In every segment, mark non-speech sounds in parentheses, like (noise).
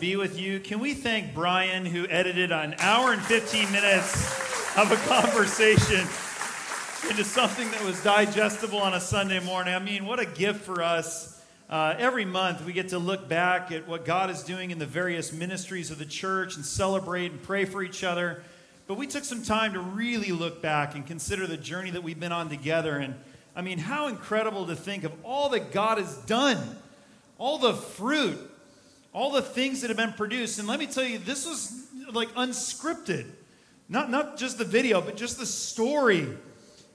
be with you. Can we thank Brian, who edited an hour and 15 minutes of a conversation into something that was digestible on a Sunday morning? I mean, what a gift for us. Uh, every month, we get to look back at what God is doing in the various ministries of the church and celebrate and pray for each other. But we took some time to really look back and consider the journey that we've been on together. And I mean, how incredible to think of all that God has done, all the fruit, all the things that have been produced. And let me tell you, this was like unscripted. Not, not just the video, but just the story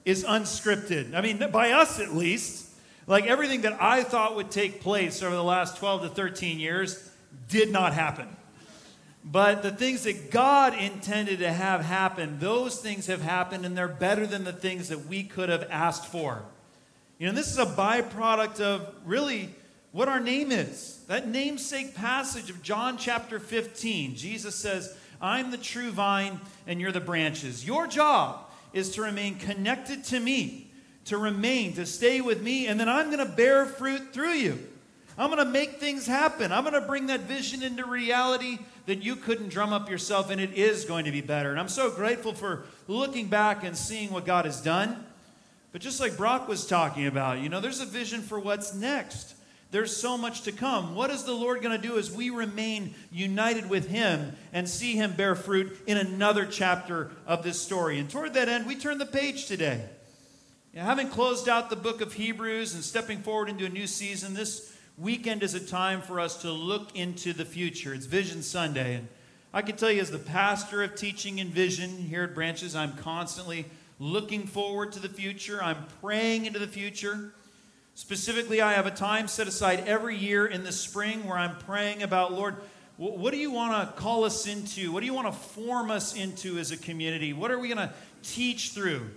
is unscripted. I mean, by us at least. Like everything that I thought would take place over the last 12 to 13 years did not happen. But the things that God intended to have happen, those things have happened, and they're better than the things that we could have asked for. You know, this is a byproduct of really what our name is. That namesake passage of John chapter 15. Jesus says, I'm the true vine, and you're the branches. Your job is to remain connected to me, to remain, to stay with me, and then I'm going to bear fruit through you. I'm going to make things happen. I'm going to bring that vision into reality that you couldn't drum up yourself, and it is going to be better. And I'm so grateful for looking back and seeing what God has done. But just like Brock was talking about, you know, there's a vision for what's next. There's so much to come. What is the Lord going to do as we remain united with Him and see Him bear fruit in another chapter of this story? And toward that end, we turn the page today. having closed out the book of Hebrews and stepping forward into a new season, this weekend is a time for us to look into the future. It's Vision Sunday. And I can tell you, as the pastor of teaching and vision here at Branches, I'm constantly looking forward to the future. I'm praying into the future. Specifically, I have a time set aside every year in the spring where I'm praying about, Lord, what do you want to call us into? What do you want to form us into as a community? What are we going to teach through?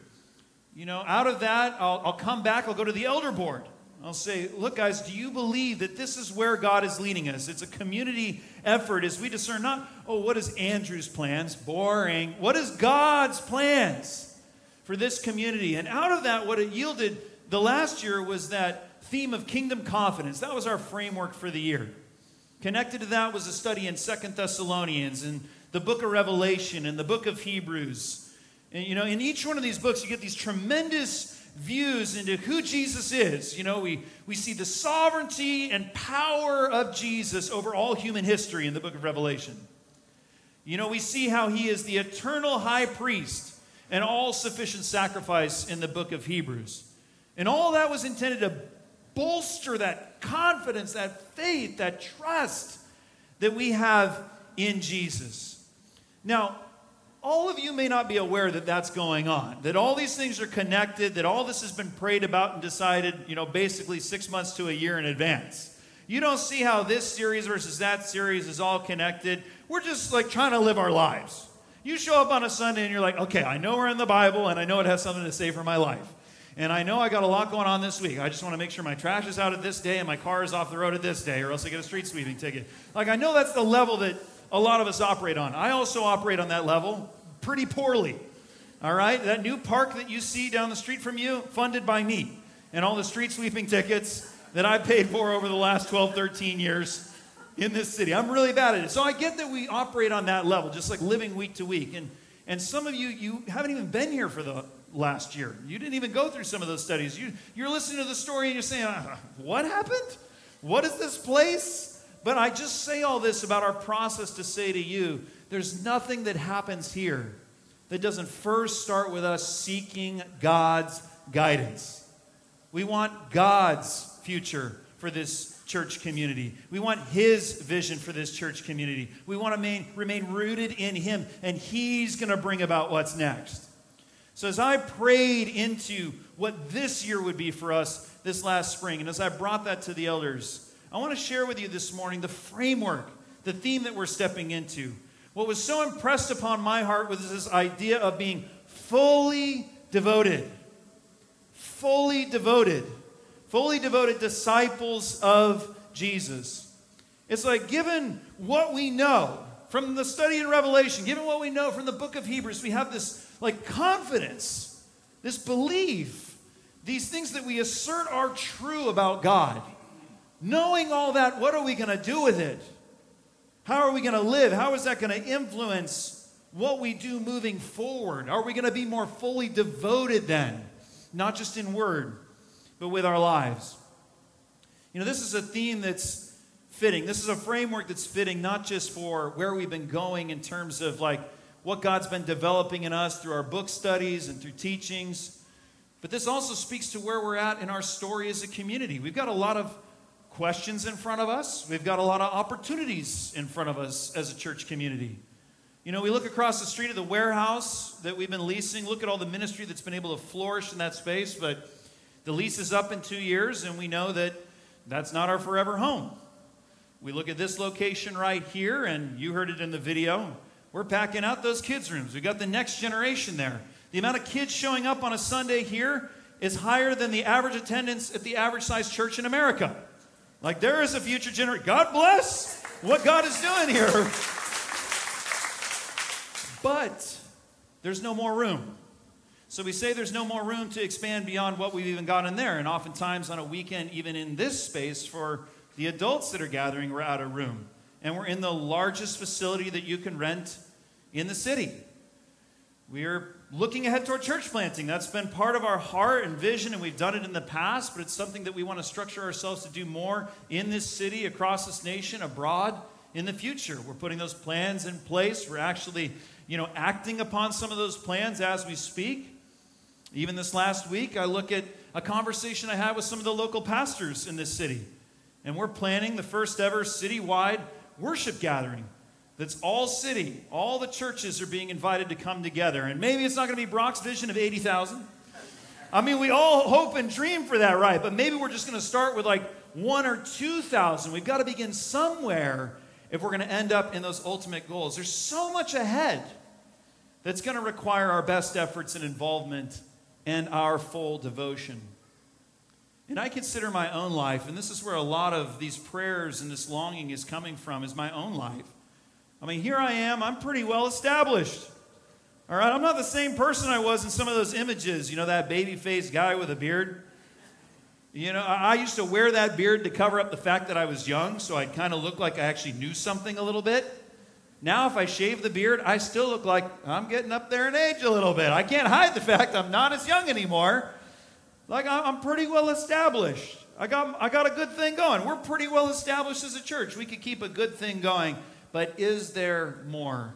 You know, out of that, I'll, I'll come back, I'll go to the elder board. I'll say, look, guys, do you believe that this is where God is leading us? It's a community effort as we discern not, oh, what is Andrew's plans? Boring. What is God's plans for this community? And out of that, what it yielded the last year was that theme of kingdom confidence. That was our framework for the year. Connected to that was a study in Second Thessalonians and the book of Revelation and the book of Hebrews. And, you know, in each one of these books, you get these tremendous views into who Jesus is. You know, we, we see the sovereignty and power of Jesus over all human history in the book of Revelation. You know, we see how he is the eternal high priest and all sufficient sacrifice in the book of Hebrews. And all that was intended to bolster that confidence, that faith, that trust that we have in Jesus. Now, all of you may not be aware that that's going on, that all these things are connected, that all this has been prayed about and decided, you know, basically six months to a year in advance. You don't see how this series versus that series is all connected. We're just like trying to live our lives. You show up on a Sunday and you're like, okay, I know we're in the Bible and I know it has something to say for my life. And I know I got a lot going on this week. I just want to make sure my trash is out at this day and my car is off the road at this day, or else I get a street sweeping ticket. Like, I know that's the level that a lot of us operate on. I also operate on that level pretty poorly. All right? That new park that you see down the street from you, funded by me. And all the street sweeping tickets that I paid for over the last 12, 13 years in this city. I'm really bad at it. So I get that we operate on that level, just like living week to week. And, and some of you, you haven't even been here for the last year. You didn't even go through some of those studies. You, you're listening to the story and you're saying, uh, What happened? What is this place? But I just say all this about our process to say to you there's nothing that happens here that doesn't first start with us seeking God's guidance. We want God's future for this church community. We want His vision for this church community. We want to remain, remain rooted in Him, and He's going to bring about what's next. So, as I prayed into what this year would be for us this last spring, and as I brought that to the elders, I want to share with you this morning the framework, the theme that we're stepping into. What was so impressed upon my heart was this idea of being fully devoted. Fully devoted. Fully devoted disciples of Jesus. It's like, given what we know from the study in Revelation, given what we know from the book of Hebrews, we have this like confidence, this belief, these things that we assert are true about God. Knowing all that, what are we going to do with it? How are we going to live? How is that going to influence what we do moving forward? Are we going to be more fully devoted then? Not just in word, but with our lives. You know, this is a theme that's fitting. This is a framework that's fitting not just for where we've been going in terms of like what God's been developing in us through our book studies and through teachings, but this also speaks to where we're at in our story as a community. We've got a lot of questions in front of us, we've got a lot of opportunities in front of us as a church community. You know, we look across the street at the warehouse that we've been leasing, look at all the ministry that's been able to flourish in that space, but the lease is up in two years, and we know that that's not our forever home. We look at this location right here, and you heard it in the video. We're packing out those kids' rooms. We've got the next generation there. The amount of kids showing up on a Sunday here is higher than the average attendance at the average sized church in America. Like there is a future generation. God bless what God is doing here. But there's no more room. So we say there's no more room to expand beyond what we've even got in there. And oftentimes on a weekend, even in this space, for the adults that are gathering, we're out of room. And we're in the largest facility that you can rent in the city. We are looking ahead toward church planting. That's been part of our heart and vision, and we've done it in the past, but it's something that we want to structure ourselves to do more in this city, across this nation, abroad in the future. We're putting those plans in place. We're actually, you know, acting upon some of those plans as we speak. Even this last week, I look at a conversation I had with some of the local pastors in this city. And we're planning the first ever citywide worship gathering that's all city. All the churches are being invited to come together. And maybe it's not going to be Brock's vision of 80,000. I mean, we all hope and dream for that, right? But maybe we're just going to start with like one or 2,000. We've got to begin somewhere if we're going to end up in those ultimate goals. There's so much ahead that's going to require our best efforts and involvement and our full devotion. And I consider my own life, and this is where a lot of these prayers and this longing is coming from, is my own life. I mean, here I am, I'm pretty well established. All right, I'm not the same person I was in some of those images, you know, that baby faced guy with a beard. You know, I used to wear that beard to cover up the fact that I was young, so I'd kind of look like I actually knew something a little bit. Now, if I shave the beard, I still look like I'm getting up there in age a little bit. I can't hide the fact I'm not as young anymore. Like, I'm pretty well established. I got, I got a good thing going. We're pretty well established as a church. We could keep a good thing going but is there more?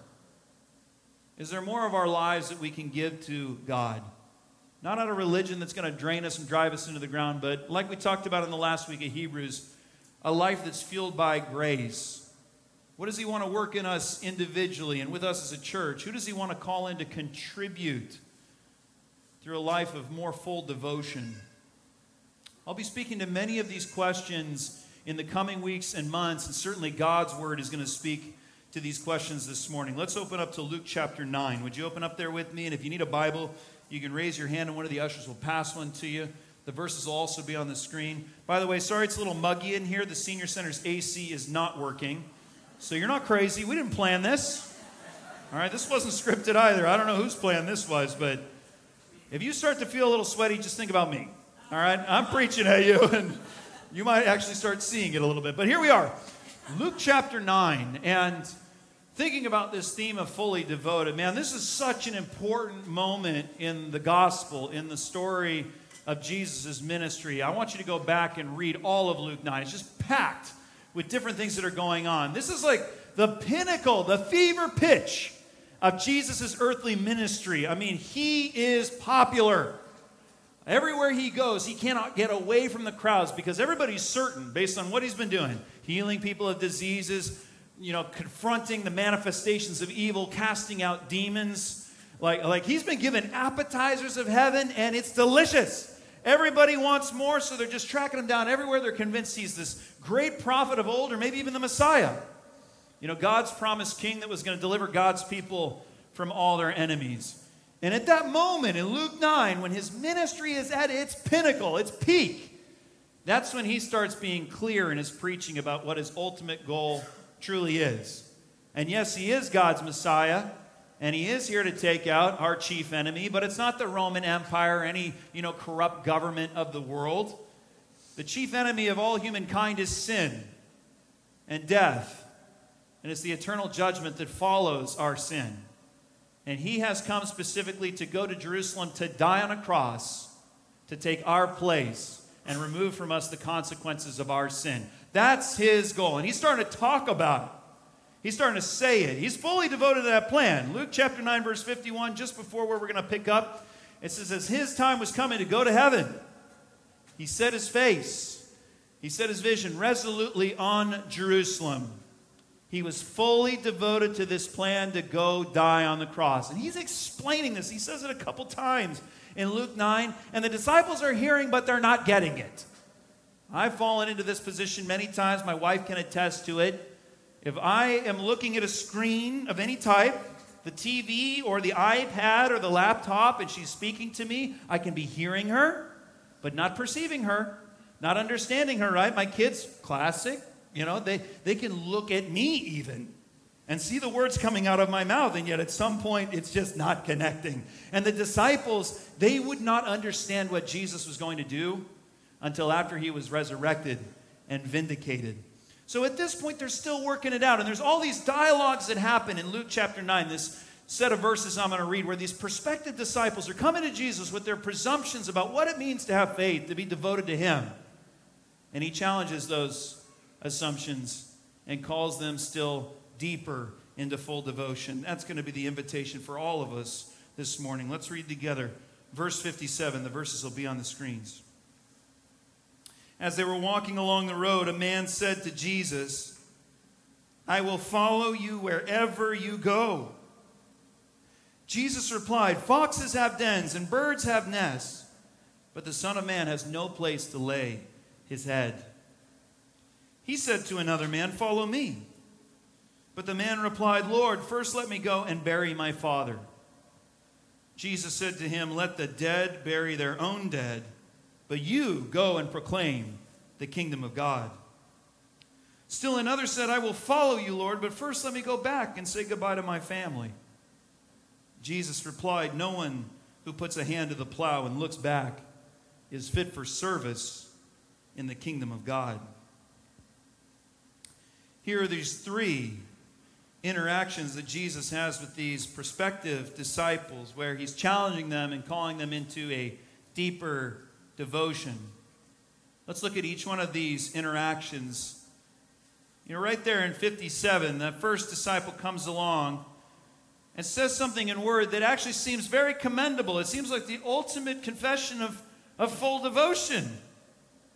Is there more of our lives that we can give to God? Not out of religion that's going to drain us and drive us into the ground, but like we talked about in the last week of Hebrews, a life that's fueled by grace. What does He want to work in us individually and with us as a church? Who does He want to call in to contribute through a life of more full devotion? I'll be speaking to many of these questions in the coming weeks and months, and certainly God's word is going to speak to these questions this morning. Let's open up to Luke chapter 9. Would you open up there with me? And if you need a Bible, you can raise your hand and one of the ushers will pass one to you. The verses will also be on the screen. By the way, sorry it's a little muggy in here. The senior center's AC is not working. So you're not crazy. We didn't plan this. All right, this wasn't scripted either. I don't know whose plan this was, but if you start to feel a little sweaty, just think about me. All right, I'm preaching at you (laughs) and you might actually start seeing it a little bit. But here we are, Luke chapter 9. And thinking about this theme of fully devoted, man, this is such an important moment in the gospel, in the story of Jesus' ministry. I want you to go back and read all of Luke 9. It's just packed with different things that are going on. This is like the pinnacle, the fever pitch of Jesus' earthly ministry. I mean, he is popular. Everywhere he goes, he cannot get away from the crowds because everybody's certain, based on what he's been doing, healing people of diseases, you know, confronting the manifestations of evil, casting out demons. Like, like he's been given appetizers of heaven, and it's delicious. Everybody wants more, so they're just tracking him down everywhere. They're convinced he's this great prophet of old, or maybe even the Messiah. You know, God's promised king that was going to deliver God's people from all their enemies. And at that moment in Luke 9, when his ministry is at its pinnacle, its peak, that's when he starts being clear in his preaching about what his ultimate goal truly is. And yes, he is God's Messiah, and he is here to take out our chief enemy, but it's not the Roman Empire or any, you know, corrupt government of the world. The chief enemy of all humankind is sin and death and it's the eternal judgment that follows our sin. And he has come specifically to go to Jerusalem to die on a cross, to take our place and remove from us the consequences of our sin. That's his goal. And he's starting to talk about it. He's starting to say it. He's fully devoted to that plan. Luke chapter 9, verse 51, just before where we're going to pick up, it says, As his time was coming to go to heaven, he set his face, he set his vision resolutely on Jerusalem. He was fully devoted to this plan to go die on the cross. And he's explaining this. He says it a couple times in Luke 9, and the disciples are hearing, but they're not getting it. I've fallen into this position many times. My wife can attest to it. If I am looking at a screen of any type, the TV or the iPad or the laptop, and she's speaking to me, I can be hearing her, but not perceiving her, not understanding her, right? My kids, classic, you know, they, they can look at me even and see the words coming out of my mouth, and yet at some point it's just not connecting. And the disciples, they would not understand what Jesus was going to do until after he was resurrected and vindicated. So at this point, they're still working it out. And there's all these dialogues that happen in Luke chapter 9, this set of verses I'm going to read, where these prospective disciples are coming to Jesus with their presumptions about what it means to have faith, to be devoted to him. And he challenges those assumptions and calls them still deeper into full devotion. That's going to be the invitation for all of us this morning. Let's read together verse 57. The verses will be on the screens. As they were walking along the road, a man said to Jesus, I will follow you wherever you go. Jesus replied, Foxes have dens and birds have nests, but the Son of Man has no place to lay his head. He said to another man, Follow me. But the man replied, Lord, first let me go and bury my father. Jesus said to him, Let the dead bury their own dead, but you go and proclaim the kingdom of God. Still another said, I will follow you, Lord, but first let me go back and say goodbye to my family. Jesus replied, No one who puts a hand to the plow and looks back is fit for service in the kingdom of God. Here are these three interactions that Jesus has with these prospective disciples where he's challenging them and calling them into a deeper devotion. Let's look at each one of these interactions. You know, right there in 57, the first disciple comes along and says something in word that actually seems very commendable. It seems like the ultimate confession of, of full devotion.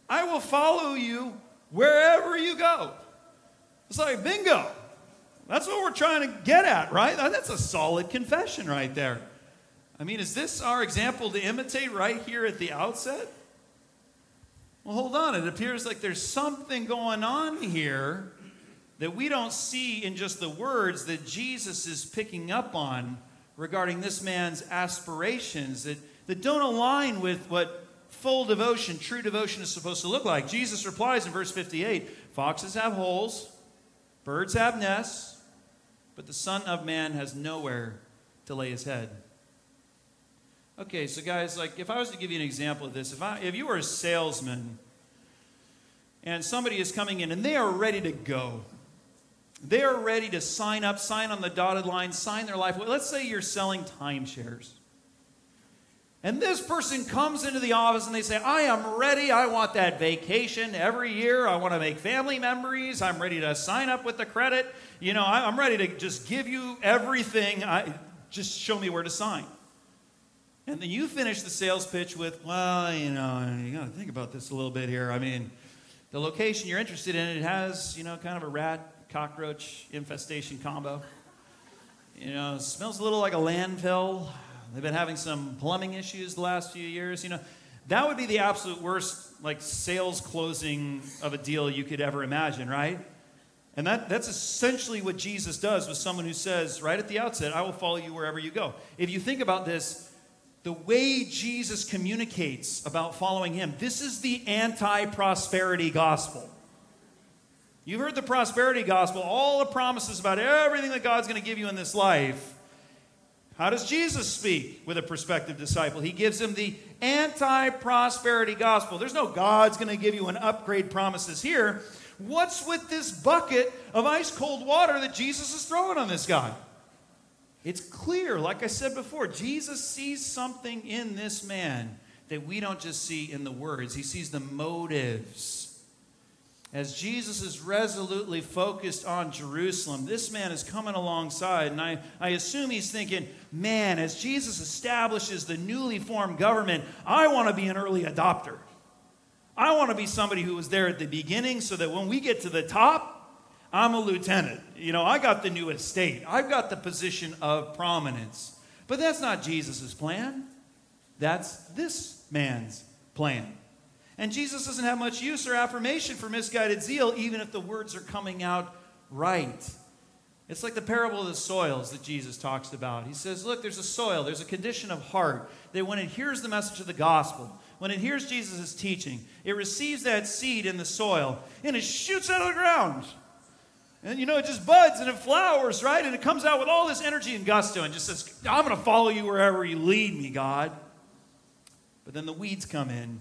I will follow you wherever you go. It's like, bingo. That's what we're trying to get at, right? That's a solid confession right there. I mean, is this our example to imitate right here at the outset? Well, hold on. It appears like there's something going on here that we don't see in just the words that Jesus is picking up on regarding this man's aspirations that, that don't align with what full devotion, true devotion is supposed to look like. Jesus replies in verse 58 Foxes have holes Birds have nests, but the Son of Man has nowhere to lay his head. Okay, so guys, like if I was to give you an example of this, if, I, if you were a salesman and somebody is coming in and they are ready to go, they are ready to sign up, sign on the dotted line, sign their life. Let's say you're selling timeshares. And this person comes into the office and they say, I am ready. I want that vacation every year. I want to make family memories. I'm ready to sign up with the credit. You know, I'm ready to just give you everything. I, just show me where to sign. And then you finish the sales pitch with, well, you know, you got to think about this a little bit here. I mean, the location you're interested in, it has, you know, kind of a rat cockroach infestation combo. You know, smells a little like a landfill. They've been having some plumbing issues the last few years. You know, that would be the absolute worst, like sales closing of a deal you could ever imagine, right? And that, that's essentially what Jesus does with someone who says, right at the outset, I will follow you wherever you go. If you think about this, the way Jesus communicates about following him, this is the anti prosperity gospel. You've heard the prosperity gospel, all the promises about everything that God's going to give you in this life. How does Jesus speak with a prospective disciple? He gives him the anti prosperity gospel. There's no God's going to give you an upgrade promises here. What's with this bucket of ice cold water that Jesus is throwing on this guy? It's clear, like I said before, Jesus sees something in this man that we don't just see in the words, he sees the motives. As Jesus is resolutely focused on Jerusalem, this man is coming alongside, and I, I assume he's thinking, man, as Jesus establishes the newly formed government, I want to be an early adopter. I want to be somebody who was there at the beginning so that when we get to the top, I'm a lieutenant. You know, I got the new estate, I've got the position of prominence. But that's not Jesus' plan, that's this man's plan. And Jesus doesn't have much use or affirmation for misguided zeal, even if the words are coming out right. It's like the parable of the soils that Jesus talks about. He says, Look, there's a soil, there's a condition of heart that when it hears the message of the gospel, when it hears Jesus' teaching, it receives that seed in the soil and it shoots out of the ground. And you know, it just buds and it flowers, right? And it comes out with all this energy and gusto and just says, I'm going to follow you wherever you lead me, God. But then the weeds come in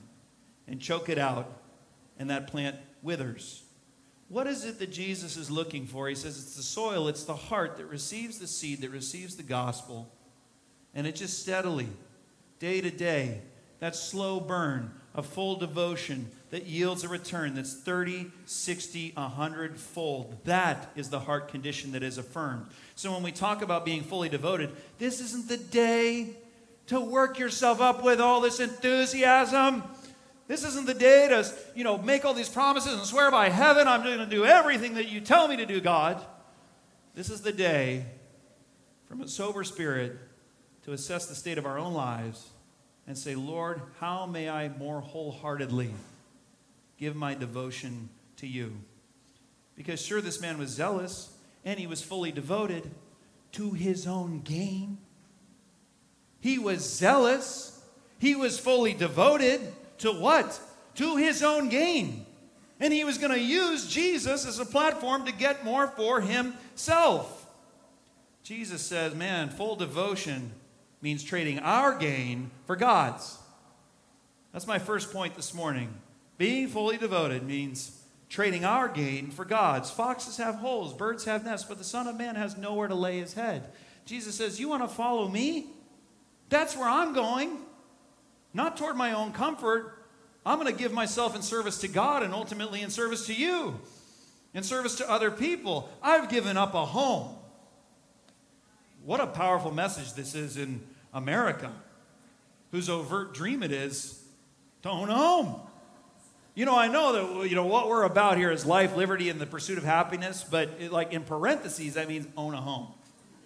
and choke it out, and that plant withers. What is it that Jesus is looking for? He says it's the soil, it's the heart that receives the seed, that receives the gospel, and it just steadily, day to day, that slow burn of full devotion that yields a return that's 30, 60, 100 fold. That is the heart condition that is affirmed. So when we talk about being fully devoted, this isn't the day to work yourself up with all this enthusiasm this isn't the day to, you know, make all these promises and swear by heaven I'm going to do everything that you tell me to do, God. This is the day from a sober spirit to assess the state of our own lives and say, Lord, how may I more wholeheartedly give my devotion to you? Because sure, this man was zealous and he was fully devoted to his own gain. He was zealous, he was fully devoted to what? To his own gain. And he was going to use Jesus as a platform to get more for himself. Jesus says, man, full devotion means trading our gain for God's. That's my first point this morning. Being fully devoted means trading our gain for God's. Foxes have holes, birds have nests, but the Son of Man has nowhere to lay his head. Jesus says, You want to follow me? That's where I'm going not toward my own comfort. I'm going to give myself in service to God and ultimately in service to you, in service to other people. I've given up a home. What a powerful message this is in America, whose overt dream it is to own a home. You know, I know that you know what we're about here is life, liberty, and the pursuit of happiness, but it, like in parentheses, that means own a home,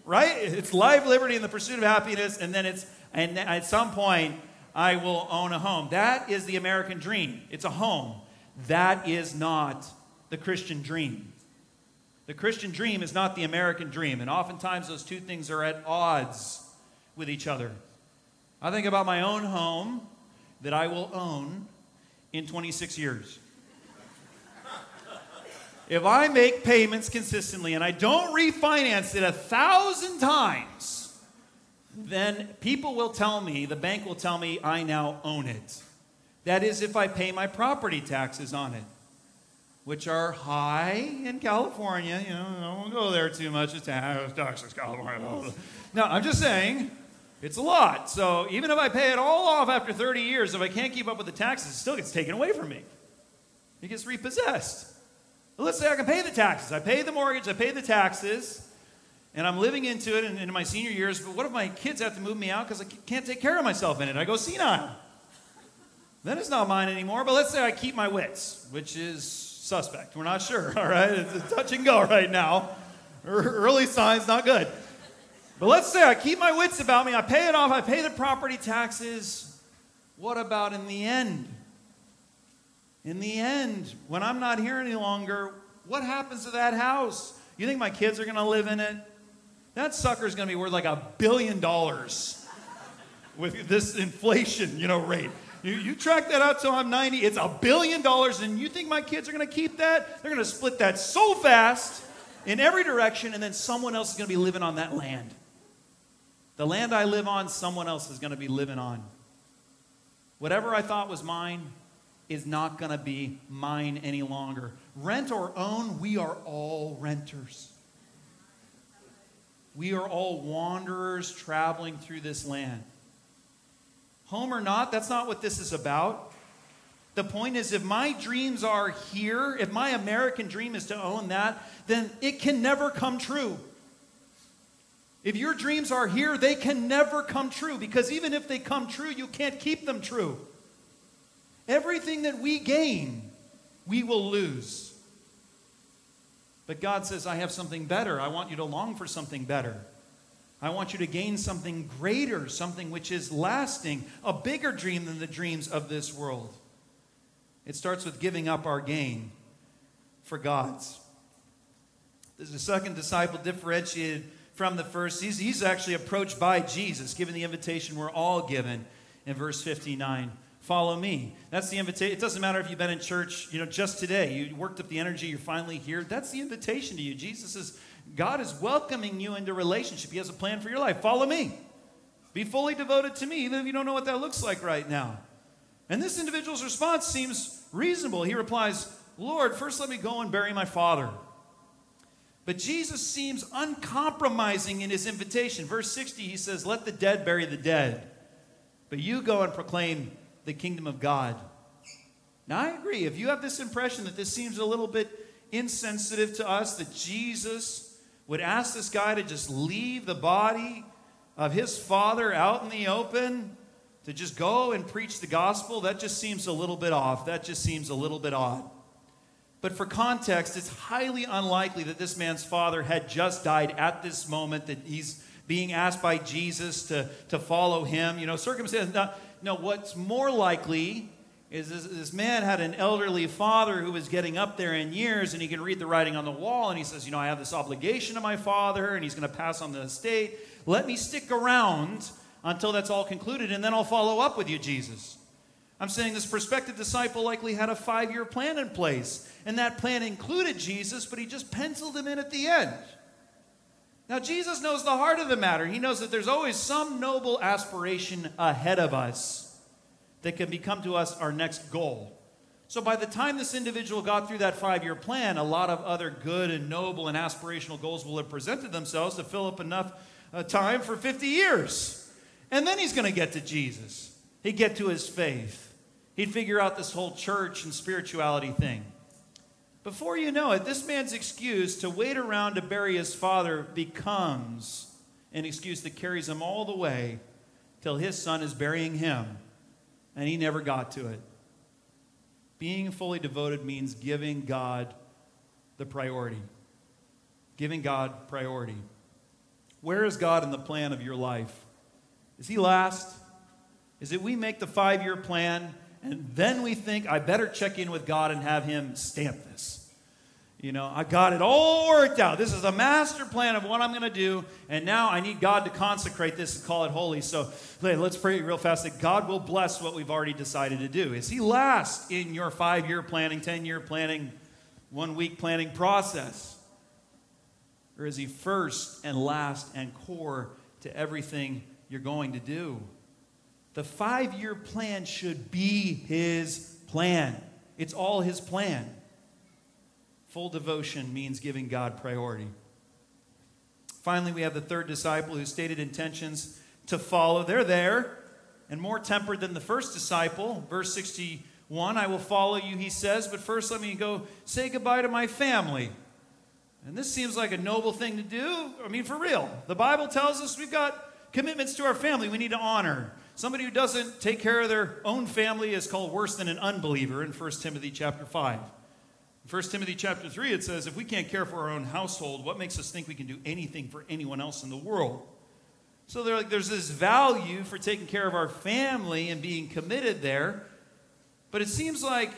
right? It's life, liberty, and the pursuit of happiness, and then it's and at some point I will own a home. That is the American dream. It's a home. That is not the Christian dream. The Christian dream is not the American dream, and oftentimes those two things are at odds with each other. I think about my own home that I will own in 26 years. if I make payments consistently and I don't refinance it a thousand times, then people will tell me, the bank will tell me, I now own it. That is, if I pay my property taxes on it, which are high in California. You know, I won't go there too much. It's taxes, California. No, I'm just saying, it's a lot. So even if I pay it all off after 30 years, if I can't keep up with the taxes, it still gets taken away from me. It gets repossessed. But let's say I can pay the taxes. I pay the mortgage, I pay the taxes and I'm living into it in, in my senior years, but what if my kids have to move me out because I can't take care of myself in it? I go senile. Then it's not mine anymore, but let's say I keep my wits, which is suspect. We're not sure, (laughs) all right? It's a touch and go right now. Er, early signs, not good. But let's say I keep my wits about me, I pay it off, I pay the property taxes. What about in the end? In the end, when I'm not here any longer, what happens to that house? You think my kids are going to live in it? That sucker's to be worth like a billion dollars with this inflation, you know, rate. You, you track that out till I'm 90, it's a billion dollars, and you think my kids are to keep that? They're to split that so fast in every direction, and then someone else is to be living on that land. The land I live on, someone else is to be living on. Whatever I thought was mine is not to be mine any longer. Rent or own, we are all renters. We are all wanderers traveling through this land. Home or not, that's not what this is about. The point is, if my dreams are here, if my American dream is to own that, then it can never come true. If your dreams are here, they can never come true because even if they come true, you can't keep them true. Everything that we gain, we will lose. But God says, I have something better. I want you to long for something better. I want you to gain something greater, something which is lasting, a bigger dream than the dreams of this world. It starts with giving up our gain for God's. A second disciple differentiated from the first. He's, he's actually approached by Jesus, given the invitation we're all given in verse 59 follow me. That's the invitation. It doesn't matter if you've been in church, you know, just today. You worked up the energy, you're finally here. That's the invitation to you. Jesus is, God is welcoming you into relationship. He has a plan for your life. Follow me. Be fully devoted to me, even if you don't know what that looks like right now. And this individual's response seems reasonable. He replies, Lord, first let me go and bury my father. But Jesus seems uncompromising in his invitation. Verse 60, he says, Let the dead bury the dead, but you go and proclaim the kingdom of God. Now, I agree. If you have this impression that this seems a little bit insensitive to us, that Jesus would ask this guy to just leave the body of his father out in the open, to just go and preach the gospel, that just seems a little bit off. That just seems a little bit odd. But for context, it's highly unlikely that this man's father had just died at this moment that he's being asked by Jesus to, to follow him. You know, circumstances. No, what's more likely is this, this, man had an elderly father who was getting up there in years, and he can read the writing on the wall, and he says, You know, I have this obligation to my father, and he's going to pass on the estate. Let me stick around until that's all concluded, and then I'll follow up with you, Jesus. I'm saying this prospective disciple likely had a five year plan in place, and that plan included Jesus, but he just penciled him in at the end. Now, Jesus knows the heart of the matter. He knows that there's always some noble aspiration ahead of us that can become to us our next goal. So, by the time this individual got through that five year plan, a lot of other good and noble and aspirational goals will have presented themselves to fill up enough uh, time for 50 years. And then he's going to get to Jesus. He'd get to his faith. He'd figure out this whole church and spirituality thing. Before you know it, this man's excuse to wait around to bury his father becomes an excuse that carries him all the way till his son is burying him, and he never got to it. Being fully devoted means giving God the priority. Giving God priority. Where is God in the plan of your life? Is he last? Is it we make the five year plan and then we think, I better check in with God and have Him stamp this. You know, I got it all worked out. This is a master plan of what I'm going to do. And now I need God to consecrate this and call it holy. So let's pray real fast that God will bless what we've already decided to do. Is He last in your five year planning, 10 year planning, one week planning process? Or is He first and last and core to everything you're going to do? The five year plan should be his plan. It's all his plan. Full devotion means giving God priority. Finally, we have the third disciple who stated intentions to follow. They're there and more tempered than the first disciple. Verse 61 I will follow you, he says, but first let me go say goodbye to my family. And this seems like a noble thing to do. I mean, for real. The Bible tells us we've got commitments to our family we need to honor. Somebody who doesn't take care of their own family is called worse than an unbeliever in 1 Timothy chapter 5. In 1 Timothy chapter 3, it says, If we can't care for our own household, what makes us think we can do anything for anyone else in the world? So like, there's this value for taking care of our family and being committed there. But it seems like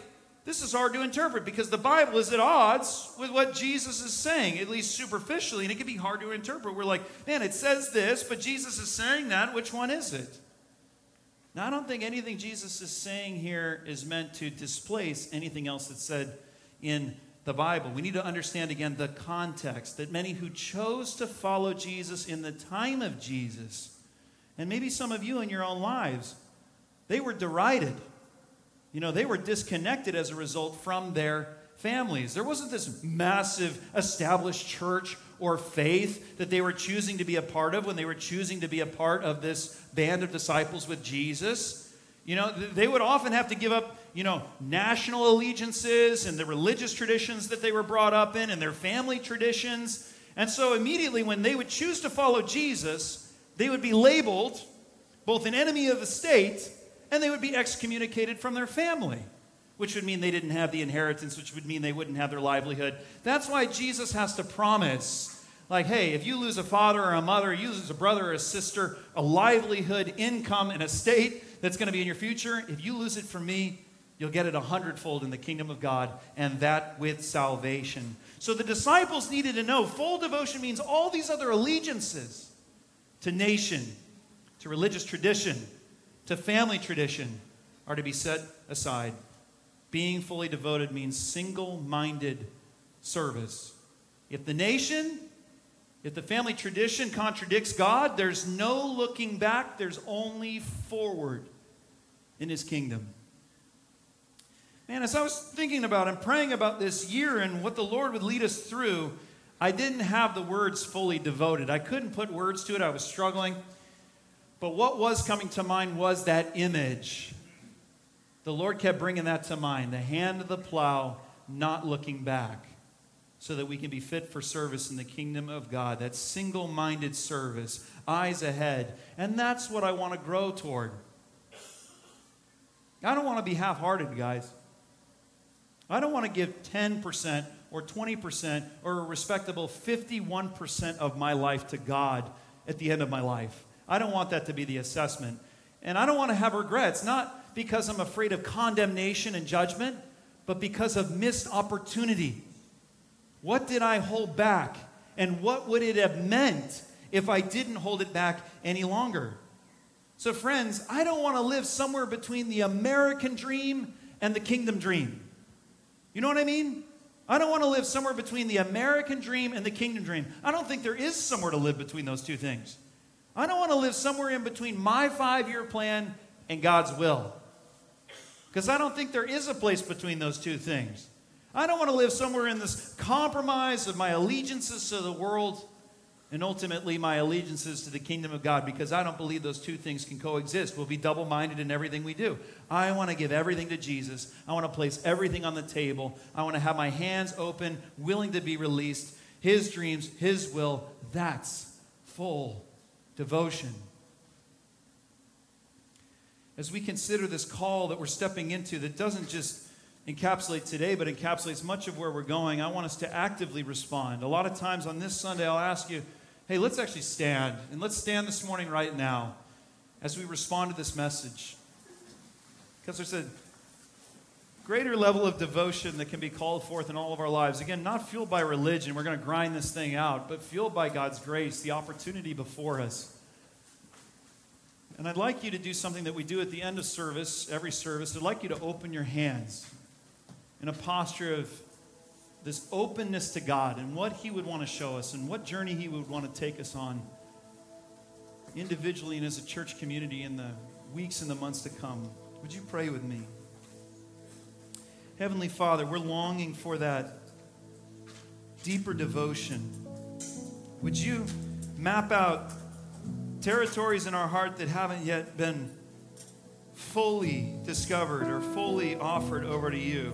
this is hard to interpret because the Bible is at odds with what Jesus is saying, at least superficially, and it can be hard to interpret. We're like, man, it says this, but Jesus is saying that. Which one is it? Now, I don't think anything Jesus is saying here is meant to displace anything else that's said in the Bible. We need to understand again the context that many who chose to follow Jesus in the time of Jesus, and maybe some of you in your own lives, they were derided. you know, they were disconnected as a result from their families. There wasn't this massive established church or faith that they were choosing to be a part of when they were choosing to be a part of this band of disciples with Jesus. You know, they would often have to give up, you know, national allegiances and the religious traditions that they were brought up in and their family traditions. And so immediately when they would choose to follow Jesus, they would be labeled both an enemy of the state and they would be excommunicated from their family which would mean they didn't have the inheritance, which would mean they wouldn't have their livelihood. That's why Jesus has to promise, like, hey, if you lose a father or a mother, you lose a brother or a sister, a livelihood, income, and estate that's going to be in your future, if you lose it from me, you'll get it a hundredfold in the kingdom of God, and that with salvation. So the disciples needed to know full devotion means all these other allegiances to nation, to religious tradition, to family tradition are to be set aside. Being fully devoted means single minded service. If the nation, if the family tradition contradicts God, there's no looking back, there's only forward in His kingdom. Man, as I was thinking about and praying about this year and what the Lord would lead us through, I didn't have the words fully devoted. I couldn't put words to it, I was struggling. But what was coming to mind was that image the Lord kept bringing that to mind the hand of the plow, not looking back, so that we can be fit for service in the kingdom of God. That single minded service, eyes ahead. And that's what I want to grow toward. I don't want to be half hearted, guys. I don't want to give 10% or 20% or a respectable 51% of my life to God at the end of my life. I don't want that to be the assessment. And I don't want to have regrets, not because I'm afraid of condemnation and judgment, but because of missed opportunity. What did I hold back? And what would it have meant if I didn't hold it back any longer? So, friends, I don't want to live somewhere between the American dream and the kingdom dream. You know what I mean? I don't want to live somewhere between the American dream and the kingdom dream. I don't think there is somewhere to live between those two things. I don't want to live somewhere in between my five year plan and God's will. Because I don't think there is a place between those two things. I don't want to live somewhere in this compromise of my allegiances to the world and ultimately my allegiances to the kingdom of God because I don't believe those two things can coexist. We'll be double minded in everything we do. I want to give everything to Jesus. I want to place everything on the table. I want to have my hands open, willing to be released. His dreams, His will. That's full devotion as we consider this call that we're stepping into that doesn't just encapsulate today, but encapsulates much of where we're going, I want us to actively respond. A lot of times on this Sunday, I'll ask you, hey, let's actually stand. And let's stand this morning right now as we respond to this message. Because there's a greater level of devotion that can be called forth in all of our lives. Again, not fueled by religion, we're going to grind this thing out, but fueled by God's grace, the opportunity before us. And I'd like you to do something that we do at the end of service, every service. I'd like you to open your hands in a posture of this openness to God and what He would want to show us and what journey He would want to take us on individually and as a church community in the weeks and the months to come. Would you pray with me? Heavenly Father, we're longing for that deeper devotion. Would you map out territories in our heart that haven't yet been fully discovered or fully offered over to you.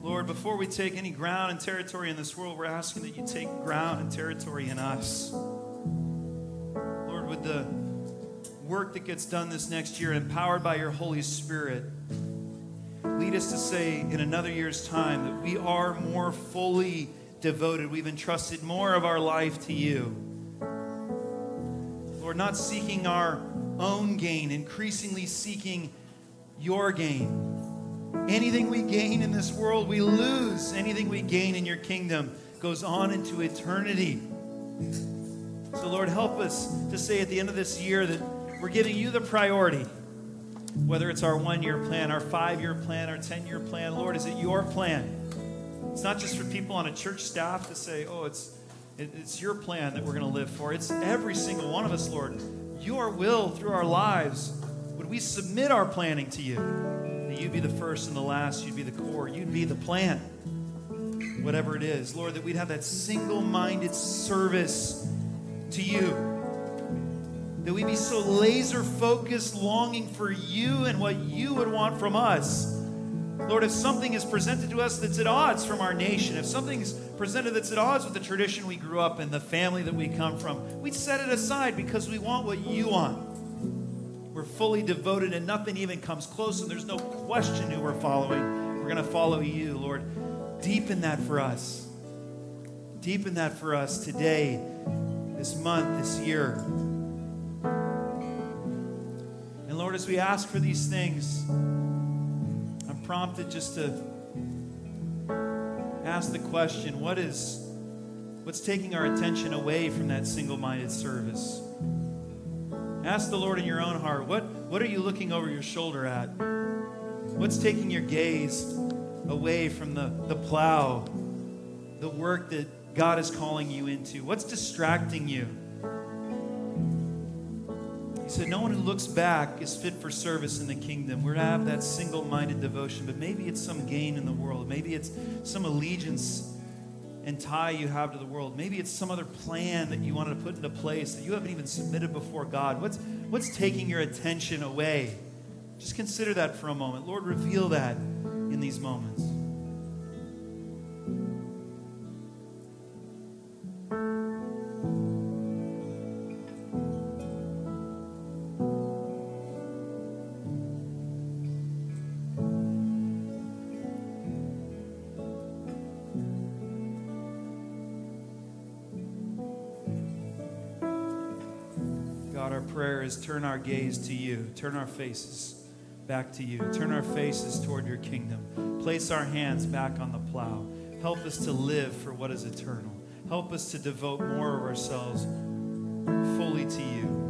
Lord, before we take any ground and territory in this world, we're asking that you take ground and territory in us. Lord, with the work that gets done this next year, empowered by your Holy Spirit, lead us to say in another year's time that we are more fully devoted. We've entrusted more of our life to you. Lord, not seeking our own gain, increasingly seeking your gain. Anything we gain in this world, we lose. Anything we gain in your kingdom goes on into eternity. So, Lord, help us to say at the end of this year that we're giving you the priority. Whether it's our one year plan, our five year plan, our 10 year plan, Lord, is it your plan? It's not just for people on a church staff to say, oh, it's it's your plan that we're going to live for. It's every single one of us, Lord. Your will through our lives. Would we submit our planning to you? That That you'd be the first and the last, you'd be the core, you'd be the plan, whatever it is. Lord, that we'd have that single minded service to you. That we'd be so laser focused, longing for you and what you would want from us. Lord, if something is presented to us that's at odds from our nation, if something's presented that's at odds with the tradition we grew up in, the family that we come from, we set it aside because we want what you want. We're fully devoted and nothing even comes close, and there's no question who we're following. We're going to follow you, Lord. Deepen that for us. Deepen that for us today, this month, this year. And Lord, as we ask for these things, prompted just to ask the question what is what's taking our attention away from that single-minded service? Ask the lord in your own heart what what are you looking over your shoulder at? What's taking your gaze away from the, the plow the work that god is calling you into? What's distracting you he said, No one who looks back is fit for service in the kingdom. We're to have that single minded devotion, but maybe it's some gain in the world. Maybe it's some allegiance and tie you have to the world. Maybe it's some other plan that you wanted to put into place that you haven't even submitted before God. What's, what's taking your attention away? Just consider that for a moment. Lord, reveal that in these moments. Turn our gaze to you, turn our faces back to you, turn our faces toward your kingdom, place our hands back on the plow. Help us to live for what is eternal. Help us to devote more of ourselves fully to you.